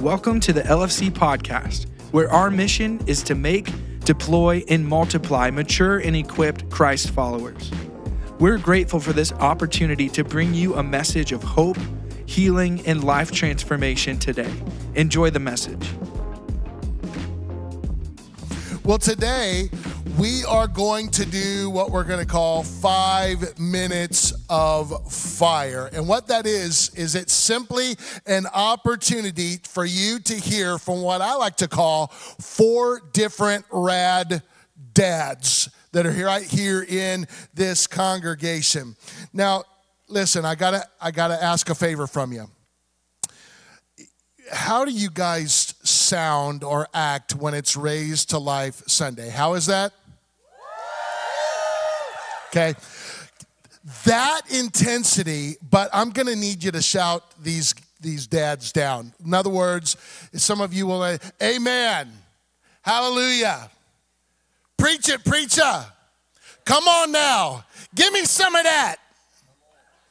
Welcome to the LFC podcast, where our mission is to make, deploy, and multiply mature and equipped Christ followers. We're grateful for this opportunity to bring you a message of hope, healing, and life transformation today. Enjoy the message. Well, today we are going to do what we're going to call five minutes of fire. And what that is, is it's simply an opportunity for you to hear from what I like to call four different rad dads that are here right here in this congregation. Now, listen, I gotta I gotta ask a favor from you. How do you guys sound or act when it's raised to life Sunday? How is that? Okay. That intensity, but I'm going to need you to shout these these dads down. In other words, some of you will say, Amen. Hallelujah. Preach it, preacher. Come on now. Give me some of that.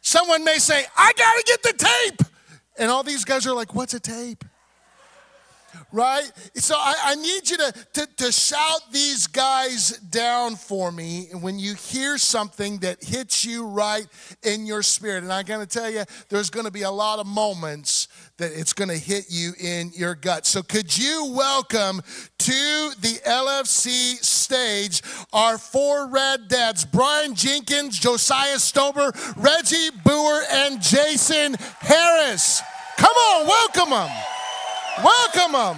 Someone may say, I got to get the tape. And all these guys are like, What's a tape? Right? So I, I need you to, to, to, shout these guys down for me when you hear something that hits you right in your spirit. And I'm going to tell you, there's going to be a lot of moments that it's going to hit you in your gut. So could you welcome to the LFC stage our four red dads, Brian Jenkins, Josiah Stober, Reggie Boer, and Jason Harris. Come on, welcome them. Welcome them.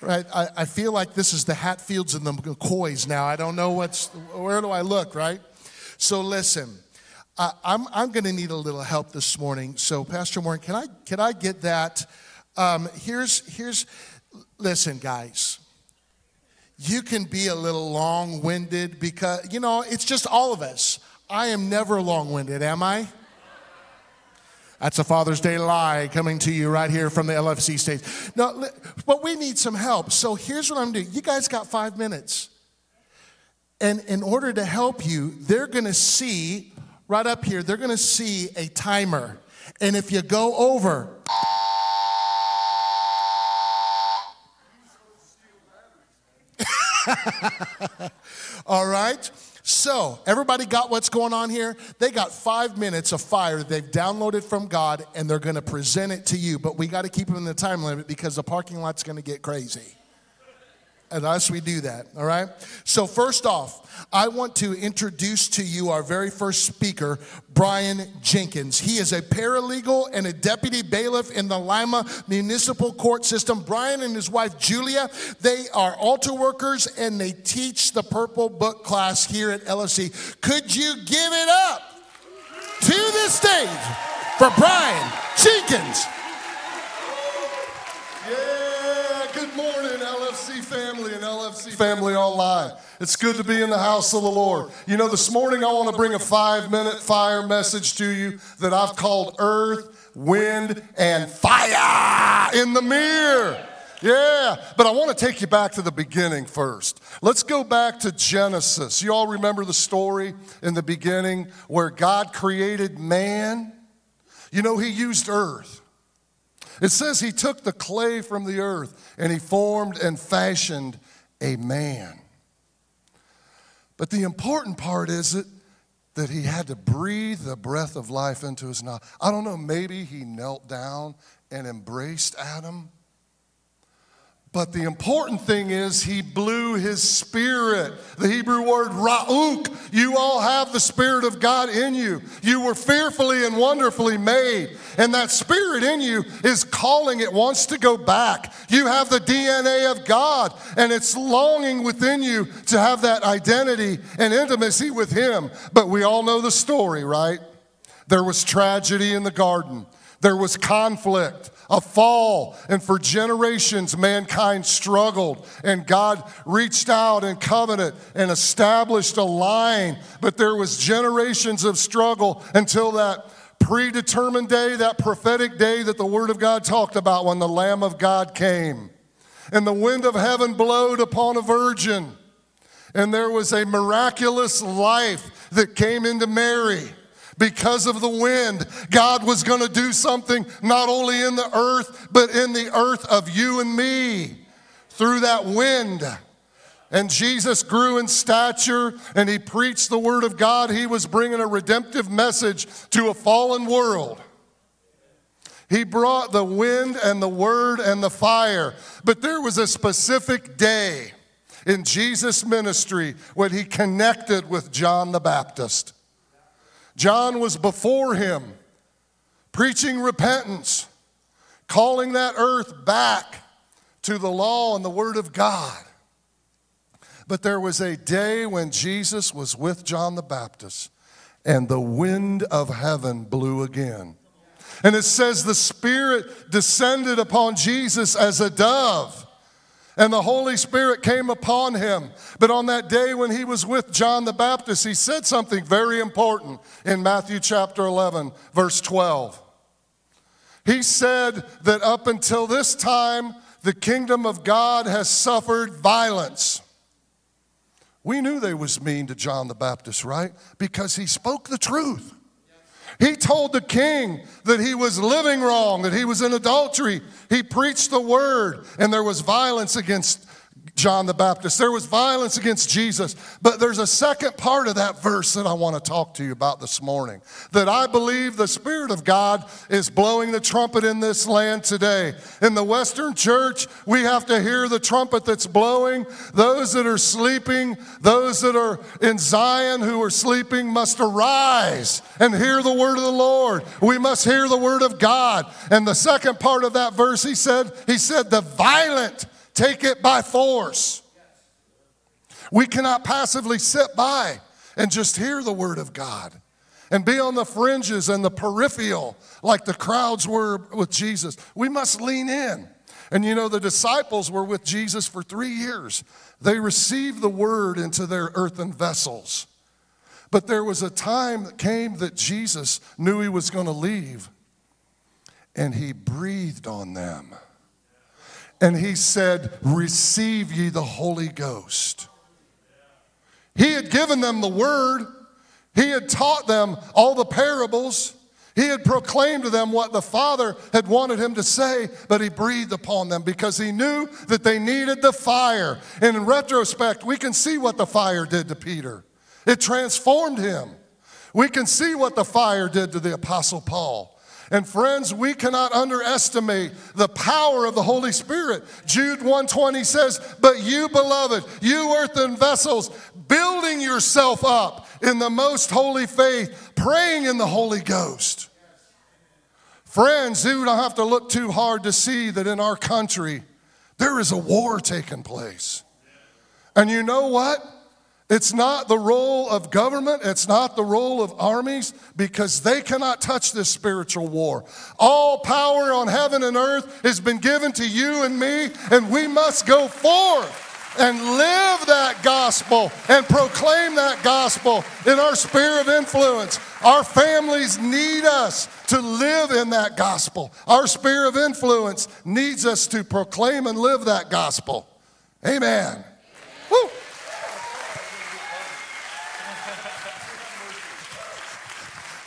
Right, I, I feel like this is the Hatfields and the McCoys now. I don't know what's, where do I look, right? So listen, uh, I'm, I'm going to need a little help this morning. So Pastor Warren, can I, can I get that? Um, here's, here's, listen, guys. You can be a little long winded because, you know, it's just all of us. I am never long winded, am I? That's a Father's Day lie coming to you right here from the LFC stage. No, but we need some help. So here's what I'm doing. You guys got five minutes. And in order to help you, they're going to see right up here, they're going to see a timer. And if you go over, all right? So, everybody got what's going on here? They got five minutes of fire they've downloaded from God and they're going to present it to you. But we got to keep them in the time limit because the parking lot's going to get crazy unless we do that, all right? So, first off, I want to introduce to you our very first speaker, Brian Jenkins. He is a paralegal and a deputy bailiff in the Lima Municipal Court System. Brian and his wife, Julia, they are altar workers and they teach the Purple Book class here at LFC. Could you give it up to the stage for Brian Jenkins? LFC family and LFC family online. It's good to be in the house of the Lord. You know, this morning I want to bring a five minute fire message to you that I've called Earth, Wind, and Fire in the Mirror. Yeah, but I want to take you back to the beginning first. Let's go back to Genesis. You all remember the story in the beginning where God created man? You know, He used earth. It says he took the clay from the earth and he formed and fashioned a man. But the important part is it that he had to breathe the breath of life into his mouth. I don't know, maybe he knelt down and embraced Adam. But the important thing is he blew his spirit. The Hebrew word ruach. You all have the spirit of God in you. You were fearfully and wonderfully made. And that spirit in you is calling, it wants to go back. You have the DNA of God, and it's longing within you to have that identity and intimacy with him. But we all know the story, right? There was tragedy in the garden. There was conflict a fall. And for generations, mankind struggled, and God reached out in covenant and established a line. But there was generations of struggle until that predetermined day, that prophetic day that the Word of God talked about when the Lamb of God came. And the wind of heaven blowed upon a virgin. And there was a miraculous life that came into Mary. Because of the wind, God was going to do something not only in the earth, but in the earth of you and me through that wind. And Jesus grew in stature and he preached the word of God. He was bringing a redemptive message to a fallen world. He brought the wind and the word and the fire. But there was a specific day in Jesus' ministry when he connected with John the Baptist. John was before him, preaching repentance, calling that earth back to the law and the word of God. But there was a day when Jesus was with John the Baptist, and the wind of heaven blew again. And it says the Spirit descended upon Jesus as a dove. And the Holy Spirit came upon him. But on that day when he was with John the Baptist, he said something very important in Matthew chapter 11, verse 12. He said that up until this time, the kingdom of God has suffered violence. We knew they was mean to John the Baptist, right? Because he spoke the truth. He told the king that he was living wrong, that he was in adultery. He preached the word, and there was violence against John the Baptist. There was violence against Jesus. But there's a second part of that verse that I want to talk to you about this morning. That I believe the Spirit of God is blowing the trumpet in this land today. In the Western church, we have to hear the trumpet that's blowing. Those that are sleeping, those that are in Zion who are sleeping must arise and hear the word of the Lord. We must hear the word of God. And the second part of that verse, he said, he said, the violent take it by force. We cannot passively sit by and just hear the word of God and be on the fringes and the peripheral like the crowds were with Jesus. We must lean in. And you know, the disciples were with Jesus for three years. They received the word into their earthen vessels. But there was a time that came that Jesus knew he was going to leave, and he breathed on them and he said, Receive ye the Holy Ghost. He had given them the word, he had taught them all the parables. He had proclaimed to them what the Father had wanted him to say, but he breathed upon them because he knew that they needed the fire. And in retrospect, we can see what the fire did to Peter. It transformed him. We can see what the fire did to the Apostle Paul. And friends, we cannot underestimate the power of the Holy Spirit. Jude 120 says, "But you beloved, you earthen vessels, building yourself up in the most holy faith, praying in the Holy Ghost." Friends, you don't have to look too hard to see that in our country there is a war taking place. And you know what? It's not the role of government, it's not the role of armies, because they cannot touch this spiritual war. All power on heaven and earth has been given to you and me, and we must go forth and live that gospel and proclaim that gospel in our sphere of influence. Our families need us to live in that gospel. Our sphere of influence needs us to proclaim and live that gospel. Amen. Woo.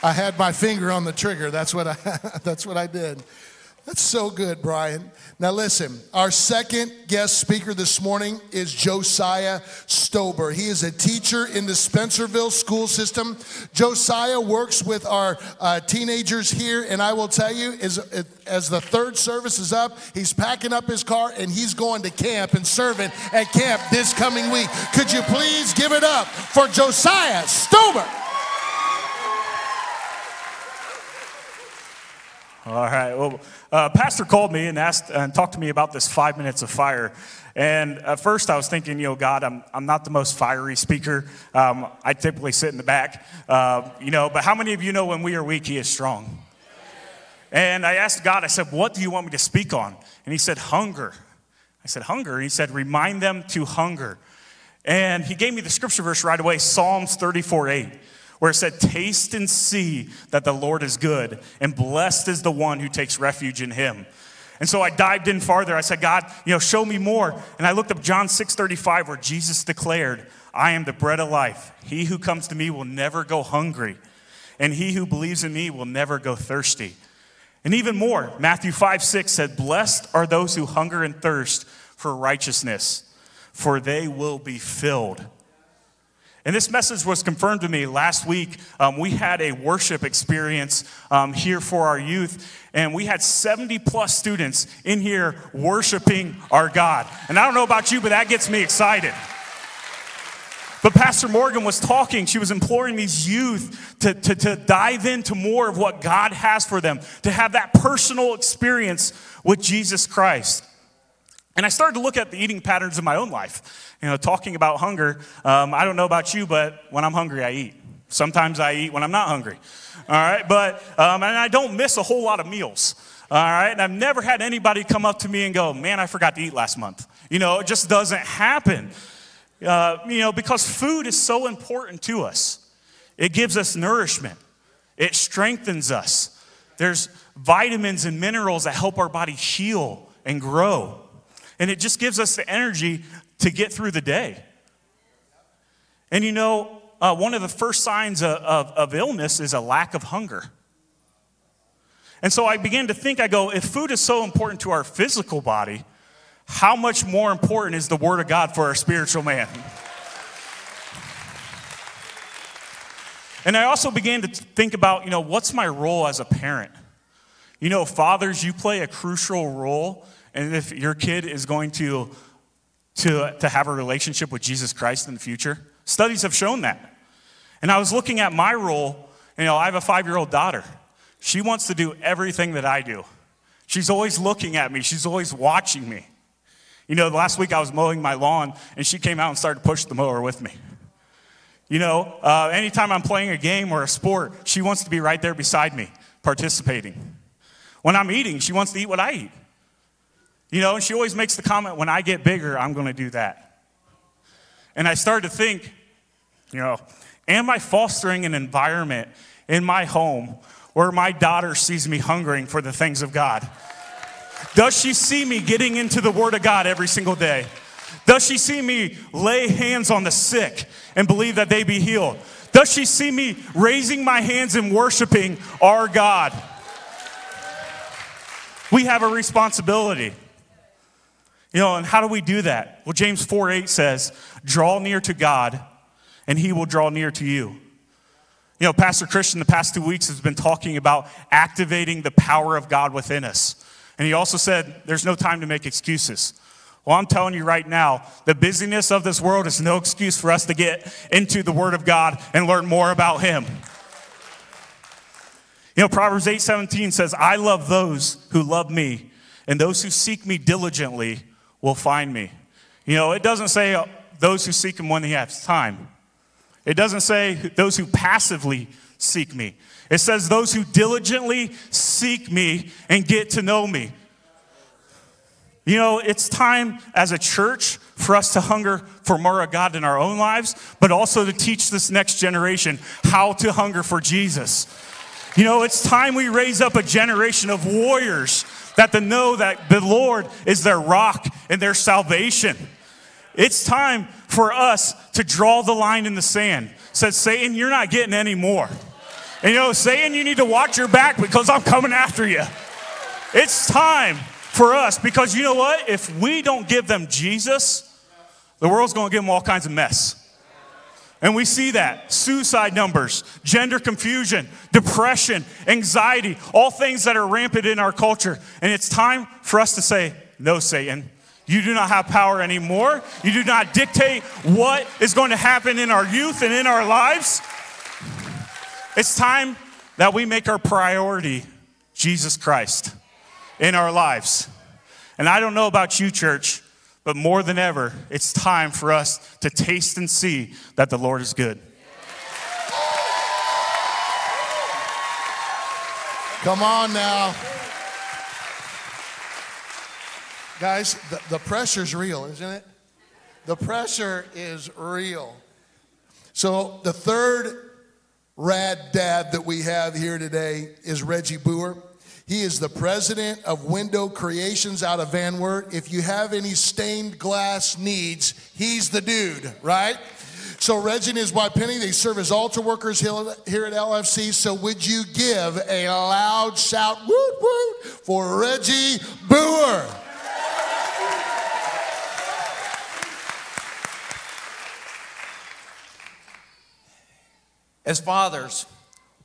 I had my finger on the trigger. That's what I, that's what I did. That's so good, Brian. Now, listen, our second guest speaker this morning is Josiah Stober. He is a teacher in the Spencerville school system. Josiah works with our uh, teenagers here, and I will tell you, as, as the third service is up, he's packing up his car and he's going to camp and serving at camp this coming week. Could you please give it up for Josiah Stober? All right. Well, uh, Pastor called me and asked and talked to me about this five minutes of fire. And at first, I was thinking, you know, God, I'm, I'm not the most fiery speaker. Um, I typically sit in the back, uh, you know. But how many of you know when we are weak, He is strong? And I asked God, I said, What do you want me to speak on? And He said, Hunger. I said, Hunger. And He said, Remind them to hunger. And He gave me the scripture verse right away Psalms 34 8 where it said, Taste and see that the Lord is good, and blessed is the one who takes refuge in him. And so I dived in farther. I said, God, you know, show me more. And I looked up John 6:35, where Jesus declared, I am the bread of life. He who comes to me will never go hungry. and he who believes in me will never go thirsty. And even more, Matthew 5 6 said, Blessed are those who hunger and thirst for righteousness, for they will be filled. And this message was confirmed to me last week. Um, we had a worship experience um, here for our youth, and we had 70 plus students in here worshiping our God. And I don't know about you, but that gets me excited. But Pastor Morgan was talking, she was imploring these youth to, to, to dive into more of what God has for them, to have that personal experience with Jesus Christ. And I started to look at the eating patterns of my own life. You know, talking about hunger, um, I don't know about you, but when I'm hungry, I eat. Sometimes I eat when I'm not hungry. All right, but, um, and I don't miss a whole lot of meals. All right, and I've never had anybody come up to me and go, man, I forgot to eat last month. You know, it just doesn't happen. Uh, you know, because food is so important to us. It gives us nourishment, it strengthens us. There's vitamins and minerals that help our body heal and grow. And it just gives us the energy to get through the day. And you know, uh, one of the first signs of, of, of illness is a lack of hunger. And so I began to think, I go, if food is so important to our physical body, how much more important is the Word of God for our spiritual man? And I also began to think about, you know, what's my role as a parent? You know, fathers, you play a crucial role, and if your kid is going to, to, to have a relationship with Jesus Christ in the future, studies have shown that. And I was looking at my role, you know, I have a five year old daughter. She wants to do everything that I do. She's always looking at me, she's always watching me. You know, last week I was mowing my lawn and she came out and started to push the mower with me. You know, uh, anytime I'm playing a game or a sport, she wants to be right there beside me, participating. When I'm eating, she wants to eat what I eat. You know, and she always makes the comment, when I get bigger, I'm going to do that. And I started to think, you know, am I fostering an environment in my home where my daughter sees me hungering for the things of God? Does she see me getting into the Word of God every single day? Does she see me lay hands on the sick and believe that they be healed? Does she see me raising my hands and worshiping our God? We have a responsibility. You know, and how do we do that? Well, James 4 8 says, Draw near to God, and he will draw near to you. You know, Pastor Christian, the past two weeks, has been talking about activating the power of God within us. And he also said, There's no time to make excuses. Well, I'm telling you right now, the busyness of this world is no excuse for us to get into the Word of God and learn more about Him. You know, Proverbs 8 17 says, I love those who love me, and those who seek me diligently will find me. You know, it doesn't say uh, those who seek Him when He has time, it doesn't say those who passively seek me. It says, Those who diligently seek me and get to know me. You know, it's time as a church for us to hunger for more of God in our own lives, but also to teach this next generation how to hunger for Jesus. You know, it's time we raise up a generation of warriors that to know that the Lord is their rock and their salvation. It's time for us to draw the line in the sand. Said Satan, you're not getting any more. And you know, saying you need to watch your back because I'm coming after you. It's time for us because you know what? If we don't give them Jesus, the world's going to give them all kinds of mess. And we see that suicide numbers, gender confusion, depression, anxiety, all things that are rampant in our culture. And it's time for us to say, No, Satan, you do not have power anymore. You do not dictate what is going to happen in our youth and in our lives. It's time that we make our priority Jesus Christ in our lives. And I don't know about you, church, but more than ever, it's time for us to taste and see that the Lord is good. Come on now. Guys, the, the pressure's real, isn't it? The pressure is real. So, the third rad dad that we have here today is Reggie Boer. He is the president of Window Creations out of Van Wert. If you have any stained glass needs, he's the dude, right? So Reggie and his wife Penny, they serve as altar workers here at LFC. So would you give a loud shout, woot woot, for Reggie Boer? As fathers,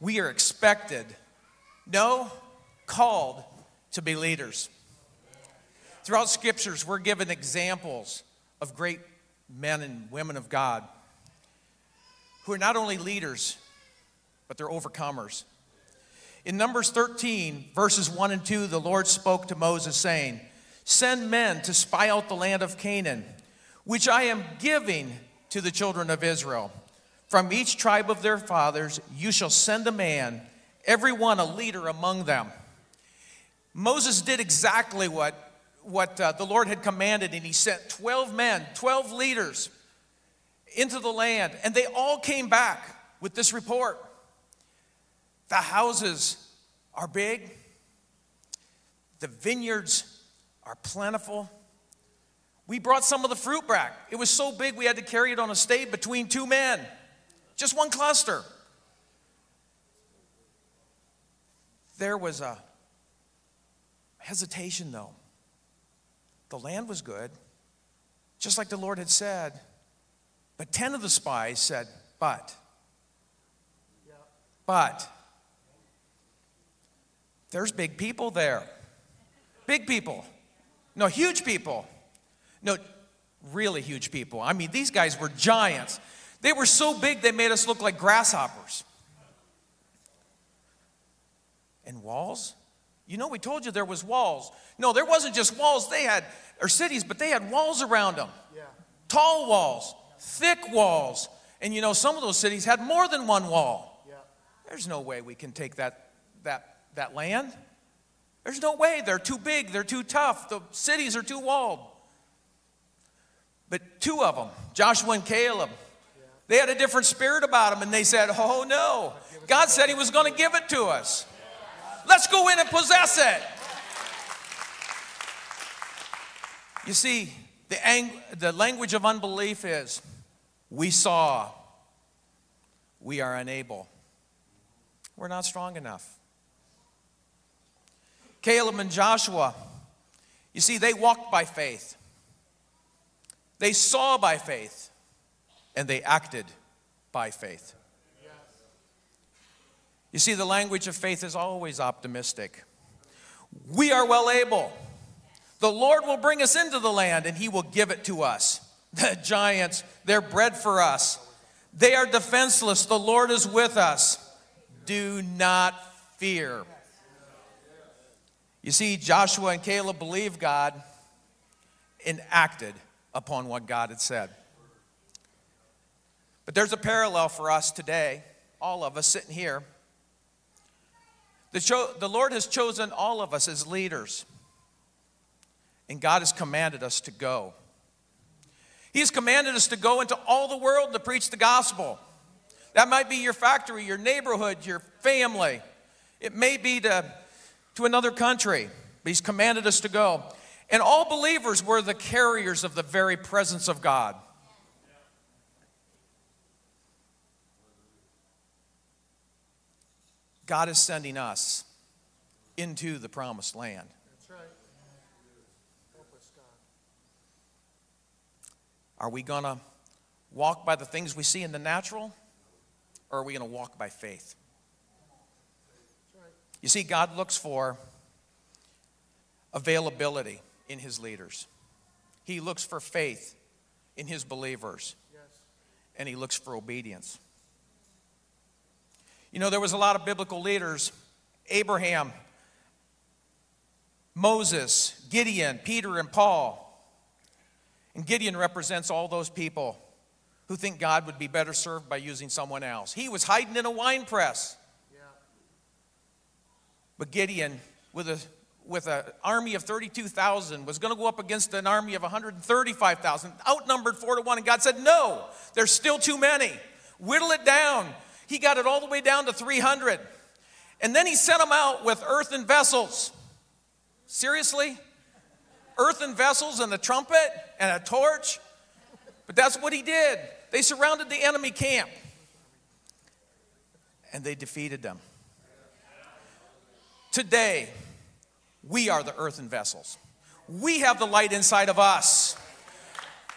we are expected, no, called to be leaders. Throughout scriptures, we're given examples of great men and women of God who are not only leaders, but they're overcomers. In Numbers 13, verses 1 and 2, the Lord spoke to Moses, saying, Send men to spy out the land of Canaan, which I am giving to the children of Israel. From each tribe of their fathers, you shall send a man, every one a leader among them. Moses did exactly what, what uh, the Lord had commanded, and he sent 12 men, 12 leaders into the land, and they all came back with this report. The houses are big, the vineyards are plentiful. We brought some of the fruit back. It was so big we had to carry it on a stave between two men, just one cluster. There was a hesitation, though. The land was good, just like the Lord had said. But 10 of the spies said, But, but, there's big people there. Big people. No, huge people. No, really huge people. I mean, these guys were giants. They were so big they made us look like grasshoppers. And walls? You know, we told you there was walls. No, there wasn't just walls. They had, or cities, but they had walls around them. Yeah. Tall walls, thick walls. And you know, some of those cities had more than one wall. Yeah. There's no way we can take that, that, that land. There's no way. They're too big, they're too tough, the cities are too walled. But two of them, Joshua and Caleb, they had a different spirit about them, and they said, Oh no, God said He was going to give it to us. Let's go in and possess it. You see, the, ang- the language of unbelief is we saw, we are unable. We're not strong enough. Caleb and Joshua, you see, they walked by faith. They saw by faith, and they acted by faith. You see, the language of faith is always optimistic. We are well able. The Lord will bring us into the land and he will give it to us. The giants, they're bred for us. They are defenseless. The Lord is with us. Do not fear. You see, Joshua and Caleb believed God and acted upon what God had said. But there's a parallel for us today, all of us sitting here. The, cho- the Lord has chosen all of us as leaders, and God has commanded us to go. He has commanded us to go into all the world to preach the gospel. That might be your factory, your neighborhood, your family. It may be to, to another country, but He's commanded us to go. And all believers were the carriers of the very presence of God. God is sending us into the promised land. That's right. Help us, God. Are we going to walk by the things we see in the natural, or are we going to walk by faith? Right. You see, God looks for availability in his leaders, He looks for faith in his believers, yes. and He looks for obedience. You know, there was a lot of biblical leaders Abraham, Moses, Gideon, Peter, and Paul. And Gideon represents all those people who think God would be better served by using someone else. He was hiding in a wine press. Yeah. But Gideon, with a with an army of 32,000 was going to go up against an army of 135,000, outnumbered four to one. And God said, No, there's still too many. Whittle it down. He got it all the way down to 300. And then he sent them out with earthen vessels. Seriously? Earthen vessels and a trumpet and a torch? But that's what he did. They surrounded the enemy camp and they defeated them. Today, we are the earthen vessels. We have the light inside of us,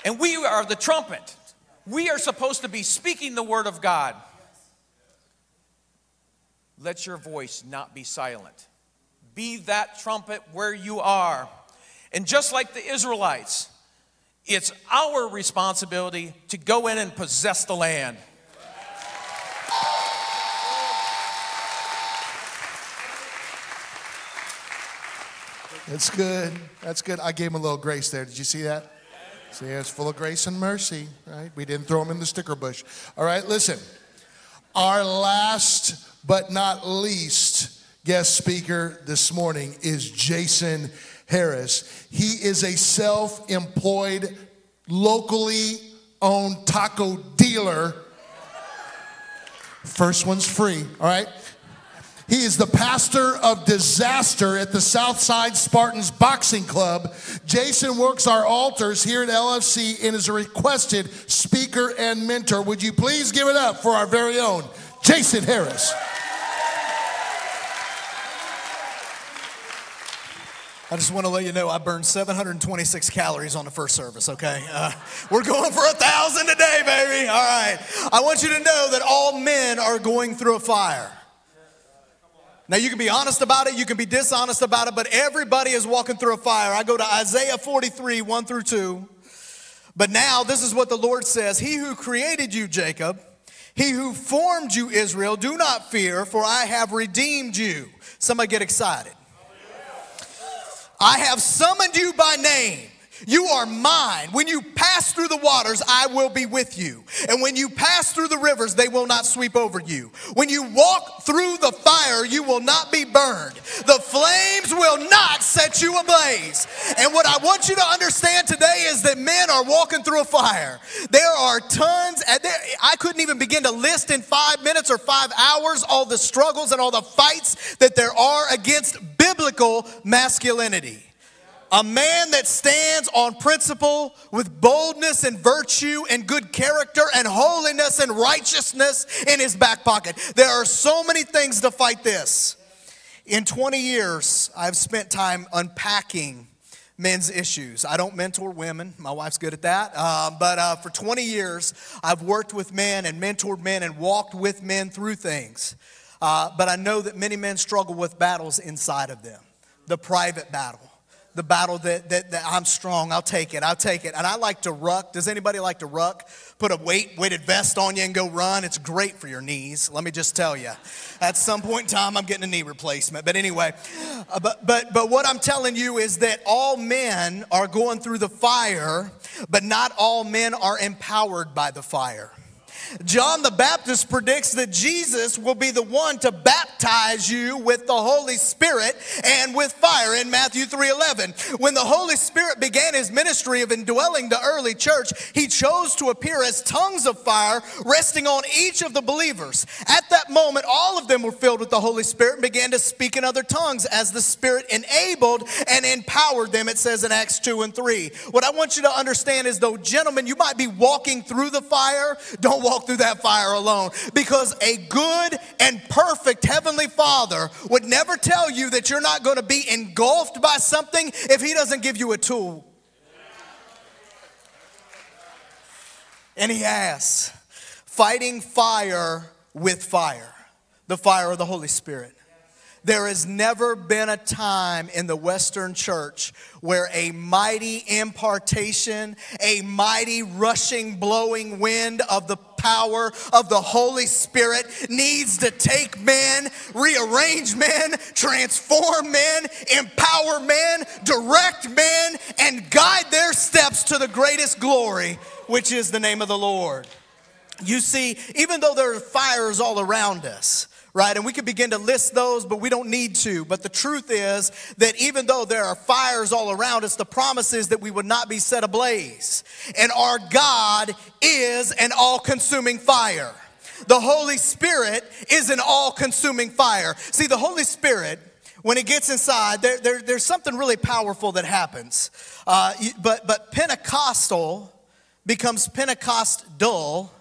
and we are the trumpet. We are supposed to be speaking the word of God. Let your voice not be silent. Be that trumpet where you are. And just like the Israelites, it's our responsibility to go in and possess the land. That's good. That's good. I gave him a little grace there. Did you see that? See, it's full of grace and mercy, right? We didn't throw him in the sticker bush. All right, listen. Our last but not least guest speaker this morning is Jason Harris. He is a self employed, locally owned taco dealer. First one's free, all right? He is the pastor of disaster at the Southside Spartans Boxing Club. Jason works our altars here at LFC and is a requested speaker and mentor. Would you please give it up for our very own Jason Harris? I just want to let you know I burned 726 calories on the first service, okay? Uh, we're going for a thousand today, baby. All right. I want you to know that all men are going through a fire. Now, you can be honest about it, you can be dishonest about it, but everybody is walking through a fire. I go to Isaiah 43, 1 through 2. But now, this is what the Lord says He who created you, Jacob, he who formed you, Israel, do not fear, for I have redeemed you. Somebody get excited. I have summoned you by name. You are mine. When you pass through the waters, I will be with you. And when you pass through the rivers, they will not sweep over you. When you walk through the fire, you will not be burned. The flames will not set you ablaze. And what I want you to understand today is that men are walking through a fire. There are tons, and I couldn't even begin to list in five minutes or five hours all the struggles and all the fights that there are against biblical masculinity. A man that stands on principle with boldness and virtue and good character and holiness and righteousness in his back pocket. There are so many things to fight this. In 20 years, I've spent time unpacking men's issues. I don't mentor women, my wife's good at that. Uh, but uh, for 20 years, I've worked with men and mentored men and walked with men through things. Uh, but I know that many men struggle with battles inside of them the private battle the battle that, that, that, I'm strong. I'll take it. I'll take it. And I like to ruck. Does anybody like to ruck? Put a weight weighted vest on you and go run. It's great for your knees. Let me just tell you. At some point in time, I'm getting a knee replacement. But anyway, uh, but but but what I'm telling you is that all men are going through the fire, but not all men are empowered by the fire. John the Baptist predicts that Jesus will be the one to baptize you with the Holy Spirit and with fire in Matthew 3:11. When the Holy Spirit began his ministry of indwelling the early church, he chose to appear as tongues of fire resting on each of the believers. At that moment, all of them were filled with the Holy Spirit and began to speak in other tongues as the Spirit enabled and empowered them, it says in Acts 2 and 3. What I want you to understand is though, gentlemen, you might be walking through the fire, don't walk walk through that fire alone because a good and perfect Heavenly Father would never tell you that you're not going to be engulfed by something if He doesn't give you a tool. And He has fighting fire with fire, the fire of the Holy Spirit. There has never been a time in the Western church where a mighty impartation, a mighty rushing, blowing wind of the power of the Holy Spirit needs to take men, rearrange men, transform men, empower men, direct men, and guide their steps to the greatest glory, which is the name of the Lord. You see, even though there are fires all around us, right? And we could begin to list those, but we don't need to. But the truth is that even though there are fires all around us, the promise is that we would not be set ablaze. And our God is an all consuming fire. The Holy Spirit is an all consuming fire. See, the Holy Spirit, when it gets inside, there, there, there's something really powerful that happens. Uh, but, but Pentecostal becomes Pentecost dull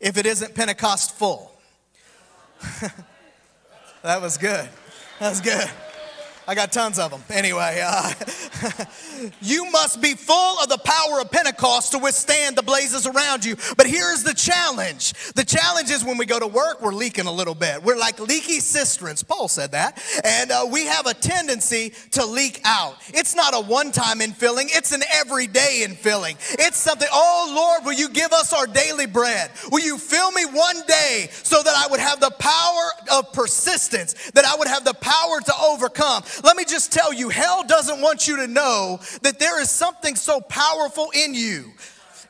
if it isn't Pentecost full. that was good. That was good. I got tons of them. Anyway, uh, you must be full of the power of Pentecost to withstand the blazes around you. But here's the challenge the challenge is when we go to work, we're leaking a little bit. We're like leaky cisterns. Paul said that. And uh, we have a tendency to leak out. It's not a one time infilling, it's an everyday infilling. It's something, oh Lord, will you give us our daily bread? Will you fill me one day so that I would have the power of persistence, that I would have the power to overcome? Let me just tell you, hell doesn't want you to know that there is something so powerful in you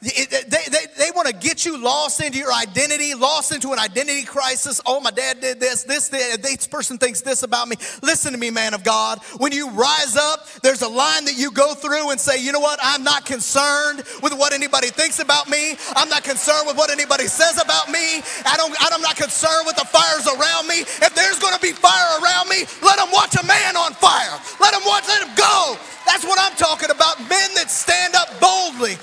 they, they, they want to get you lost into your identity, lost into an identity crisis. Oh, my dad did this, this, this, this person thinks this about me. Listen to me, man of God. When you rise up, there's a line that you go through and say, you know what? I'm not concerned with what anybody thinks about me. I'm not concerned with what anybody says about me. I don't, I'm not concerned with the fires around me. If there's going to be fire around me, let them watch a man on fire. Let them watch, let them go. That's what I'm talking about. Men that stand up boldly.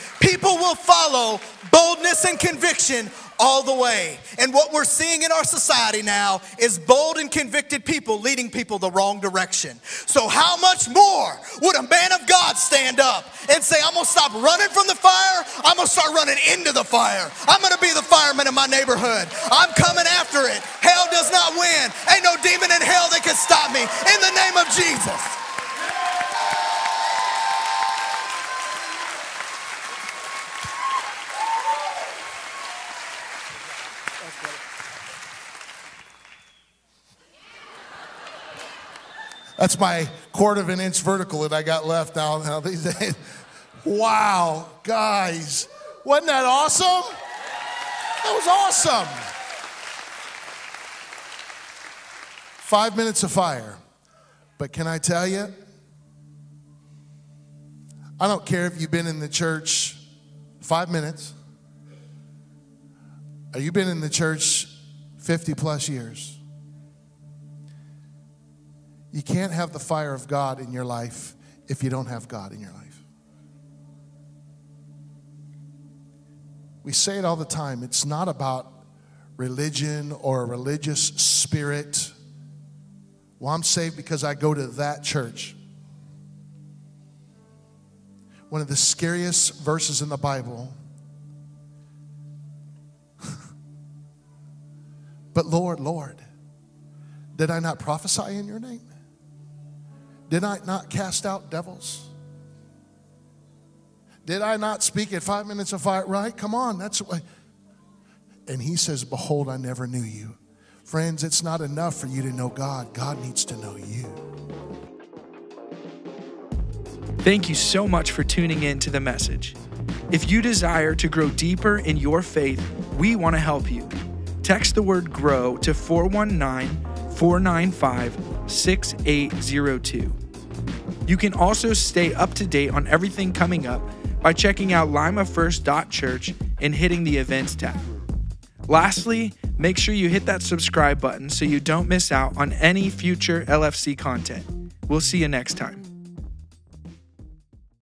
People will follow boldness and conviction all the way. And what we're seeing in our society now is bold and convicted people leading people the wrong direction. So, how much more would a man of God stand up and say, I'm gonna stop running from the fire, I'm gonna start running into the fire. I'm gonna be the fireman in my neighborhood. I'm coming after it. Hell does not win. Ain't no demon in hell that can stop me. In the name of Jesus. That's my quarter of an inch vertical that I got left now, now these days. Wow, guys. Wasn't that awesome? That was awesome. Five minutes of fire. But can I tell you? I don't care if you've been in the church five minutes or you've been in the church 50 plus years. You can't have the fire of God in your life if you don't have God in your life. We say it all the time. It's not about religion or a religious spirit. Well, I'm saved because I go to that church. One of the scariest verses in the Bible. but Lord, Lord, did I not prophesy in your name? Did I not cast out devils? Did I not speak at five minutes of fire? Right? Come on, that's what. And he says, Behold, I never knew you. Friends, it's not enough for you to know God, God needs to know you. Thank you so much for tuning in to the message. If you desire to grow deeper in your faith, we want to help you. Text the word GROW to 419 495 6802. You can also stay up to date on everything coming up by checking out limafirst.church and hitting the events tab. Lastly, make sure you hit that subscribe button so you don't miss out on any future LFC content. We'll see you next time.